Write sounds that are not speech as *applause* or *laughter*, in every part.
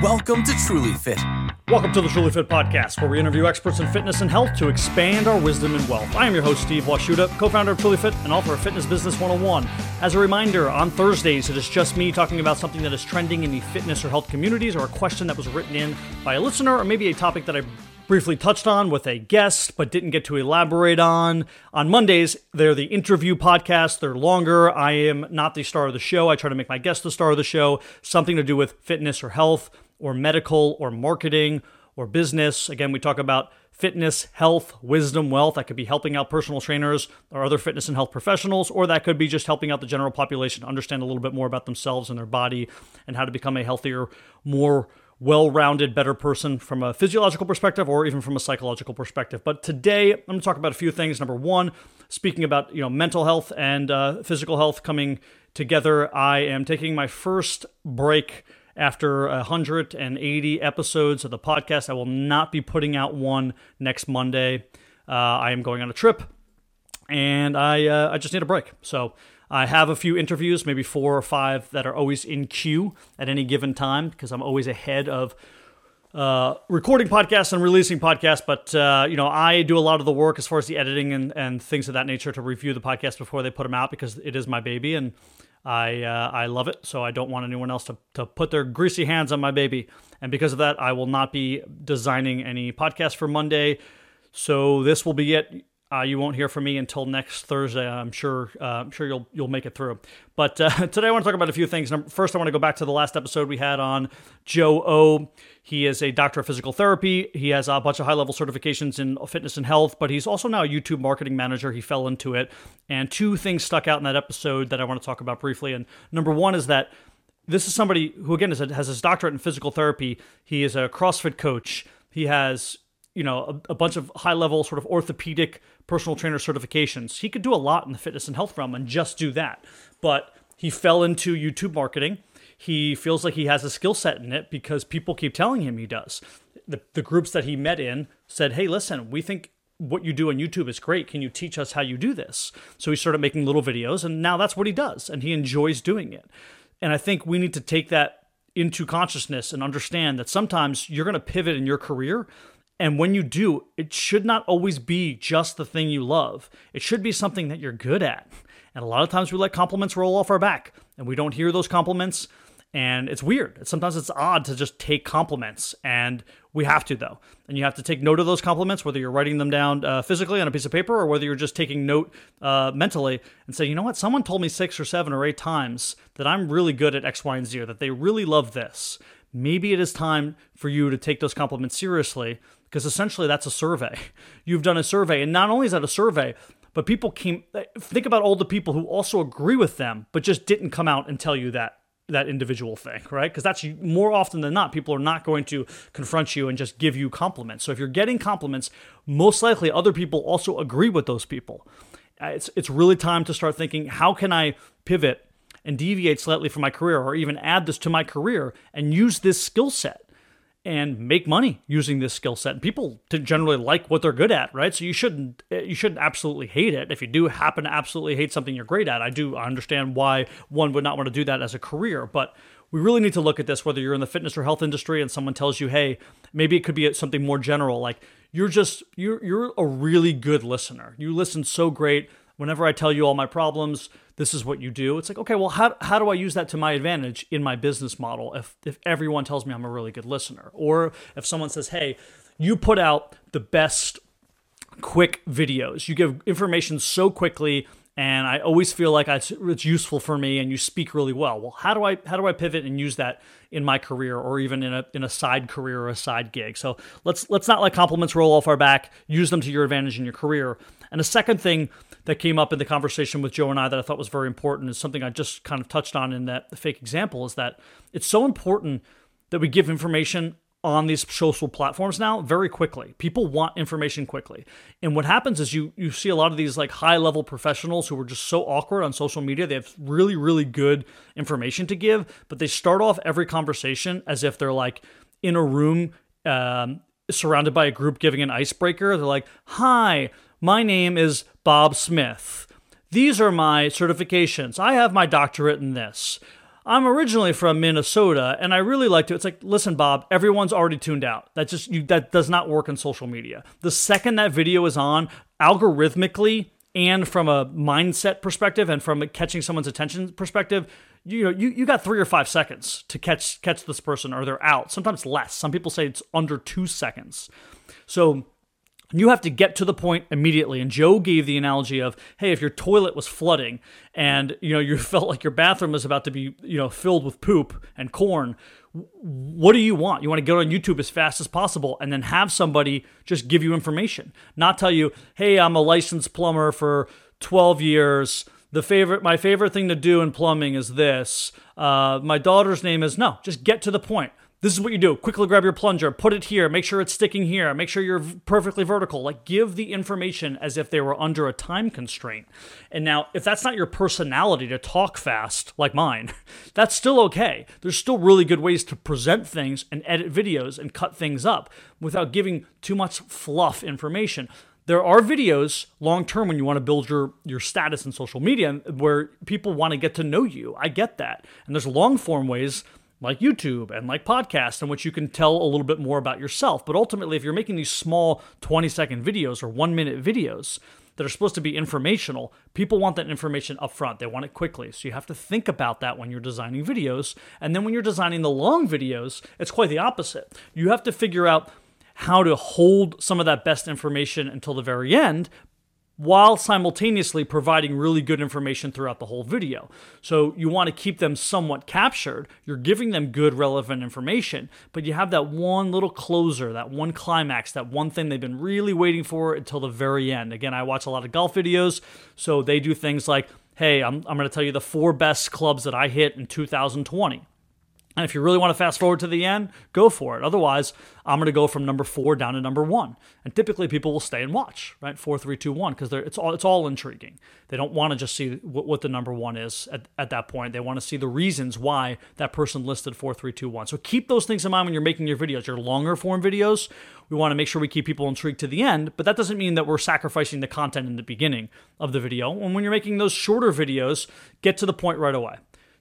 Welcome to Truly Fit. Welcome to the Truly Fit Podcast, where we interview experts in fitness and health to expand our wisdom and wealth. I am your host, Steve Washuta, co founder of Truly Fit and author of Fitness Business 101. As a reminder, on Thursdays, it is just me talking about something that is trending in the fitness or health communities, or a question that was written in by a listener, or maybe a topic that I briefly touched on with a guest but didn't get to elaborate on. On Mondays, they're the interview podcast. They're longer. I am not the star of the show. I try to make my guest the star of the show, something to do with fitness or health or medical or marketing or business. Again, we talk about fitness, health, wisdom, wealth. That could be helping out personal trainers or other fitness and health professionals, or that could be just helping out the general population understand a little bit more about themselves and their body and how to become a healthier, more well rounded, better person from a physiological perspective or even from a psychological perspective. But today, I'm going to talk about a few things. Number one, speaking about you know mental health and uh, physical health coming together, I am taking my first break after 180 episodes of the podcast. I will not be putting out one next Monday. Uh, I am going on a trip, and I uh, I just need a break. So I have a few interviews, maybe four or five, that are always in queue at any given time because I'm always ahead of uh, recording podcasts and releasing podcasts. But, uh, you know, I do a lot of the work as far as the editing and, and things of that nature to review the podcast before they put them out because it is my baby and I, uh, I love it. So I don't want anyone else to, to put their greasy hands on my baby. And because of that, I will not be designing any podcast for Monday. So this will be it. Uh, you won't hear from me until next Thursday. I'm sure. Uh, I'm sure you'll you'll make it through. But uh, *laughs* today I want to talk about a few things. First, I want to go back to the last episode we had on Joe O. He is a doctor of physical therapy. He has a bunch of high level certifications in fitness and health, but he's also now a YouTube marketing manager. He fell into it, and two things stuck out in that episode that I want to talk about briefly. And number one is that this is somebody who again a, has his doctorate in physical therapy. He is a CrossFit coach. He has you know a, a bunch of high level sort of orthopedic personal trainer certifications. He could do a lot in the fitness and health realm and just do that. But he fell into YouTube marketing. He feels like he has a skill set in it because people keep telling him he does. The, the groups that he met in said, hey, listen, we think what you do on YouTube is great. Can you teach us how you do this? So he started making little videos, and now that's what he does, and he enjoys doing it. And I think we need to take that into consciousness and understand that sometimes you're going to pivot in your career and when you do, it should not always be just the thing you love. It should be something that you're good at. And a lot of times we let compliments roll off our back and we don't hear those compliments. And it's weird. Sometimes it's odd to just take compliments. And we have to, though. And you have to take note of those compliments, whether you're writing them down uh, physically on a piece of paper or whether you're just taking note uh, mentally and say, you know what, someone told me six or seven or eight times that I'm really good at X, Y, and Z, or that they really love this. Maybe it is time for you to take those compliments seriously because essentially that's a survey. You've done a survey, and not only is that a survey, but people came. Think about all the people who also agree with them, but just didn't come out and tell you that that individual thing, right? Because that's more often than not, people are not going to confront you and just give you compliments. So if you're getting compliments, most likely other people also agree with those people. Uh, it's it's really time to start thinking, how can I pivot and deviate slightly from my career, or even add this to my career and use this skill set and make money using this skill set. And people generally like what they're good at, right? So you shouldn't eh, you shouldn't absolutely hate it. If you do happen to absolutely hate something you're great at, I do understand why one would not want to do that as a career, but we really need to look at this whether you're in the fitness or health industry and someone tells you, "Hey, maybe it could be something more general like you're just you're you're a really good listener. You listen so great whenever I tell you all my problems, this is what you do. It's like, okay, well, how, how do I use that to my advantage in my business model if, if everyone tells me I'm a really good listener? Or if someone says, hey, you put out the best quick videos, you give information so quickly and I always feel like it's, useful for me and you speak really well. Well, how do I how do I pivot and use that in my career or even in a in a side career or a side gig? So let's let's not let compliments roll off our back. Use them to your advantage in your career. And a second thing that came up in the conversation with Joe and I that I thought was very important is something I just kind of touched on in that fake example is that it's so important that we give information on these social platforms now very quickly. People want information quickly. And what happens is you you see a lot of these like high level professionals who are just so awkward on social media. They have really really good information to give, but they start off every conversation as if they're like in a room um, surrounded by a group giving an icebreaker. They're like, "Hi, my name is Bob Smith. These are my certifications. I have my doctorate in this. I'm originally from Minnesota and I really like to. It's like, listen, Bob, everyone's already tuned out. That just you, that does not work in social media. The second that video is on, algorithmically and from a mindset perspective and from catching someone's attention perspective, you know, you, you got three or five seconds to catch catch this person or they're out. Sometimes less. Some people say it's under two seconds. So you have to get to the point immediately. And joe gave the analogy of hey if your toilet was flooding and you know you *laughs* felt like your bathroom was about to be you know filled with poop and corn what do you want? You want to go on youtube as fast as possible and then have somebody just give you information not tell you hey i'm a licensed plumber for 12 years. The favorite my favorite thing to do in plumbing is this. Uh, my daughter's name is no just get to the point this is what you do. Quickly grab your plunger, put it here, make sure it's sticking here, make sure you're perfectly vertical. Like give the information as if they were under a time constraint. And now, if that's not your personality to talk fast like mine, *laughs* that's still okay. There's still really good ways to present things and edit videos and cut things up without giving too much fluff information there are videos long term when you want to build your your status in social media where people want to get to know you. I get that. And there's long form ways like YouTube and like podcasts in which you can tell a little bit more about yourself. But ultimately, if you're making these small 20 second videos or one minute videos that are supposed to be informational, people want that information up front. They want it quickly. So you have to think about that when you're designing videos. And then when you're designing the long videos, it's quite the opposite. You have to figure out how to hold some of that best information until the very end, while simultaneously providing really good information throughout the whole video. So you want to keep them somewhat captured. You're giving them good, relevant information, but you have that one little closer, that one climax, that one thing they've been really waiting for until the very end. Again, I watch a lot of golf videos, so they do things like, hey, I'm, I'm going to tell you the four best clubs that I hit in 2020. And if you really want to fast forward to the end, go for it. Otherwise, I'm going to go from number four down to number one. And typically, people will stay and watch, right? Four, three, two, one, because it's all it's all intriguing. They don't want to just see what, what the number one is at, at that point. They want to see the reasons why that person listed four, three, two, one. So keep those things in mind when you're making your videos. Your longer form videos, we want to make sure we keep people intrigued to the end. But that doesn't mean that we're sacrificing the content in the beginning of the video. And when you're making those shorter videos, get to the point right away.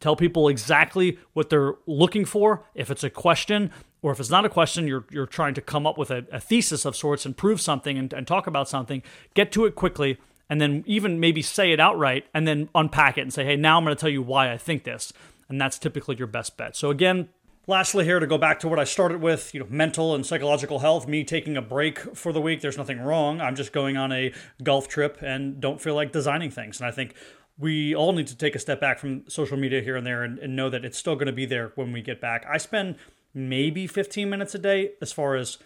Tell people exactly what they're looking for. If it's a question, or if it's not a question, you're, you're trying to come up with a, a thesis of sorts and prove something and, and talk about something, get to it quickly, and then even maybe say it outright and then unpack it and say, hey, now I'm going to tell you why I think this. And that's typically your best bet. So, again, Lastly, here to go back to what I started with, you know, mental and psychological health, me taking a break for the week, there's nothing wrong. I'm just going on a golf trip and don't feel like designing things. And I think we all need to take a step back from social media here and there and, and know that it's still going to be there when we get back. I spend maybe 15 minutes a day as far as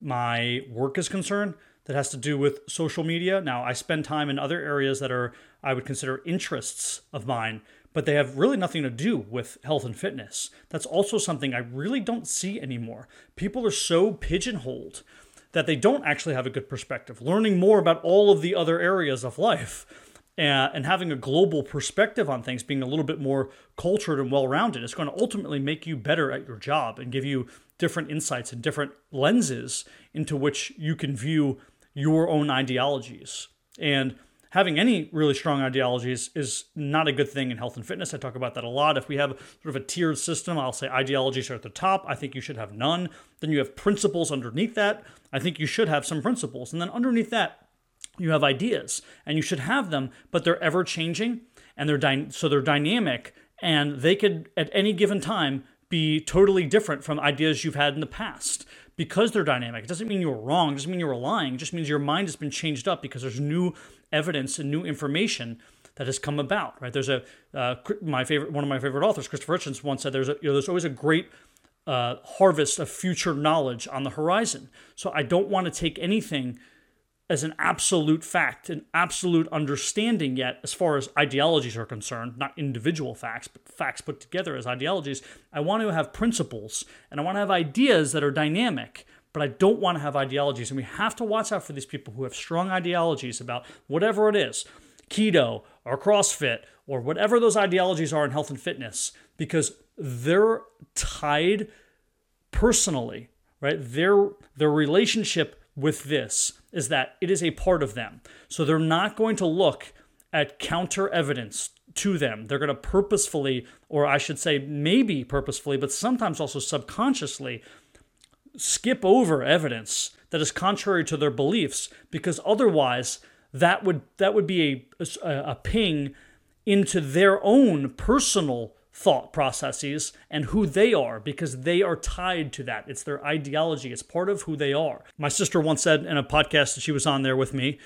my work is concerned that has to do with social media. Now, I spend time in other areas that are, I would consider interests of mine, but they have really nothing to do with health and fitness. That's also something I really don't see anymore. People are so pigeonholed that they don't actually have a good perspective, learning more about all of the other areas of life and, and having a global perspective on things, being a little bit more cultured and well rounded, is going to ultimately make you better at your job and give you different insights and different lenses into which you can view your own ideologies. And having any really strong ideologies is not a good thing in health and fitness. I talk about that a lot. If we have sort of a tiered system, I'll say ideologies are at the top. I think you should have none. Then you have principles underneath that. I think you should have some principles. And then underneath that, you have ideas and you should have them, but they're ever changing and they're dy- so they're dynamic and they could at any given time be totally different from ideas you've had in the past because they're dynamic. It doesn't mean you were wrong, it doesn't mean you were lying, it just means your mind has been changed up because there's new evidence and new information that has come about, right? There's a uh, my favorite one of my favorite authors, Christopher Hitchens, once said there's a, you know, there's always a great uh, harvest of future knowledge on the horizon. So I don't want to take anything as an absolute fact, an absolute understanding yet, as far as ideologies are concerned, not individual facts, but facts put together as ideologies. I want to have principles and I want to have ideas that are dynamic, but I don't want to have ideologies. And we have to watch out for these people who have strong ideologies about whatever it is keto or CrossFit or whatever those ideologies are in health and fitness, because they're tied personally, right? Their, their relationship with this is that it is a part of them. So they're not going to look at counter evidence to them. They're going to purposefully, or I should say, maybe purposefully, but sometimes also subconsciously, skip over evidence that is contrary to their beliefs because otherwise that would that would be a, a, a ping into their own personal thought processes and who they are because they are tied to that. It's their ideology, it's part of who they are. My sister once said in a podcast that she was on there with me,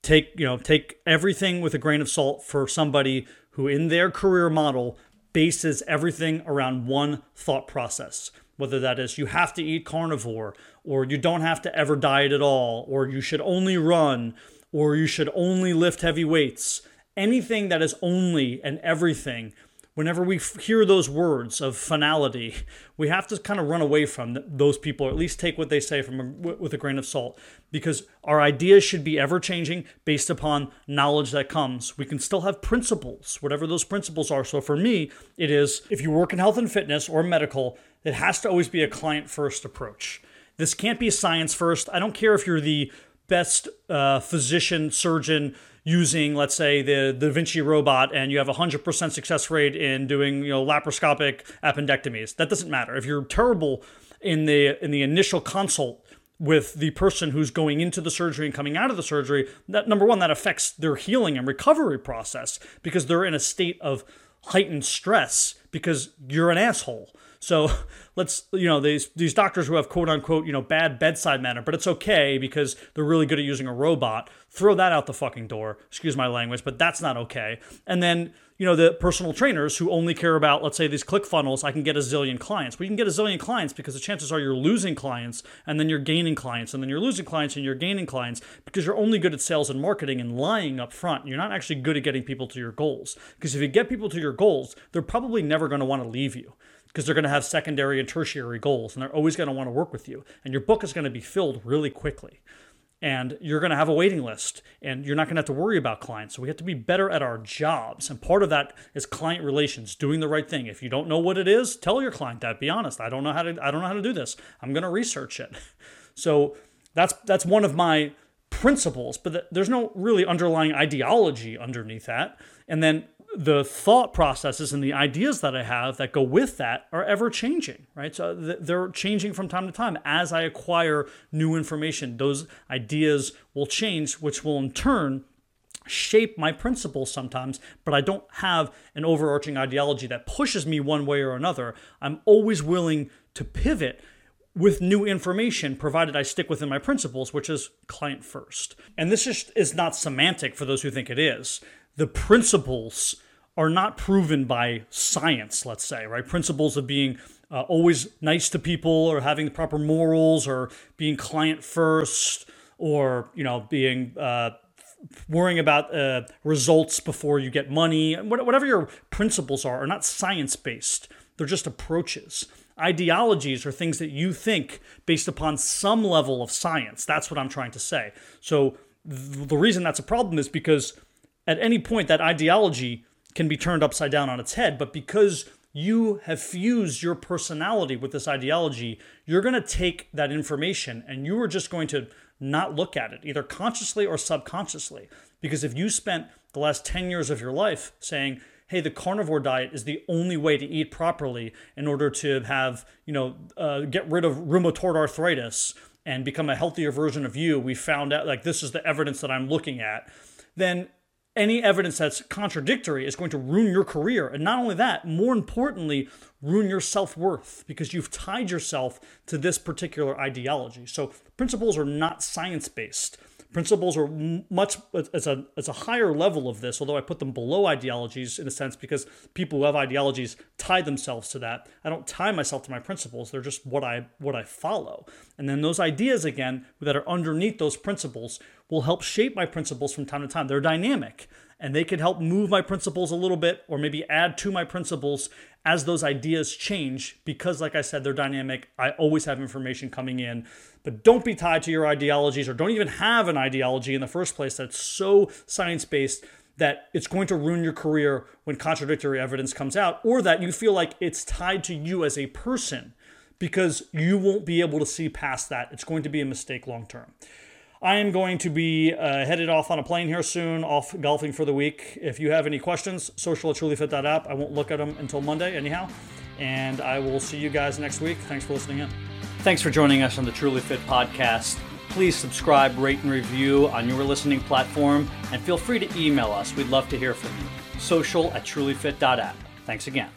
take, you know, take everything with a grain of salt for somebody who in their career model bases everything around one thought process. Whether that is you have to eat carnivore, or you don't have to ever diet at all, or you should only run, or you should only lift heavy weights. Anything that is only and everything whenever we hear those words of finality, we have to kind of run away from those people, or at least take what they say from a, with a grain of salt, because our ideas should be ever changing based upon knowledge that comes. We can still have principles, whatever those principles are. So for me, it is if you work in health and fitness or medical, it has to always be a client first approach. This can't be science first. I don't care if you're the best uh, physician, surgeon, using, let's say, the, da Vinci robot and you have a 100% success rate in doing, you know, laparoscopic appendectomies. That doesn't matter. If you're terrible in the in the initial consult with the person who's going into the surgery and coming out of the surgery, that number one, that affects their healing and recovery process because they're in a state of heightened stress because you're an asshole. So *laughs* let's, you know, these these doctors who have quote unquote, you know, bad bedside manner, but it's okay because they're really good at using a robot. Throw that out the fucking door. Excuse my language, but that's not okay. And then, you know, the personal trainers who only care about, let's say, these click funnels, I can get a zillion clients. Well, you can get a zillion clients because the chances are you're losing clients and then you're gaining clients and then you're losing clients and you're gaining clients because you're only good at sales and marketing and lying up front. You're not actually good at getting people to your goals. Because if you get people to your goals, they're probably never going to want to leave you because they're going to have secondary and tertiary goals and they're always going to want to work with you. And your book is going to be filled really quickly. And you're going to have a waiting list and you're not going to have to worry about clients. So we have to be better at our jobs. And part of that is client relations, doing the right thing. If you don't know what it is, tell your client that. Be honest. I don't know how to I don't know how to do this. I'm going to research it. *laughs* So that's that's one of my principles, but there's no really underlying ideology underneath that. And then the thought processes and the ideas that I have that go with that are ever changing, right? So they're changing from time to time as I acquire new information. Those ideas will change, which will in turn shape my principles sometimes, but I don't have an overarching ideology that pushes me one way or another. I'm always willing to pivot with new information, provided I stick within my principles, which is client first. And this just is not semantic for those who think it is. The principles are not proven by science, let's say, right? Principles of being uh, always nice to people or having the proper morals or being client first or, you know, being uh, worrying about uh, results before you get money, whatever your principles are, are not science based. They're just approaches. Ideologies are things that you think based upon some level of science. That's what I'm trying to say. So the reason that's a problem is because at any point that ideology can be turned upside down on its head. But because you have fused your personality with this ideology, you're going to take that information and you are just going to not look at it, either consciously or subconsciously. Because if you spent the last 10 years of your life saying, hey, the carnivore diet is the only way to eat properly in order to have, you know, uh, get rid of rheumatoid arthritis and become a healthier version of you, we found out like this is the evidence that I'm looking at, then any evidence that's contradictory is going to ruin your career. And not only that, more importantly, ruin your self worth because you've tied yourself to this particular ideology. So, principles are not science based principles are much it's a it's a higher level of this although i put them below ideologies in a sense because people who have ideologies tie themselves to that. I don't tie myself to my principles. They're just what i what i follow. And then those ideas again that are underneath those principles will help shape my principles from time to time. They're dynamic and they can help move my principles a little bit or maybe add to my principles as those ideas change because like i said they're dynamic i always have information coming in. But don't be tied to your ideologies or don't even have an ideology in the first place that's so science-based that it's going to ruin your career when contradictory evidence comes out or that you feel like it's tied to you as a person because you won't be able to see past that. It's going to be a mistake long term I am going to be uh, headed off on a plane here soon, off golfing for the week. If you have any questions, social at trulyfit.app. I won't look at them until Monday, anyhow. And I will see you guys next week. Thanks for listening in. Thanks for joining us on the Truly Fit podcast. Please subscribe, rate, and review on your listening platform, and feel free to email us. We'd love to hear from you. Social at trulyfit.app. Thanks again.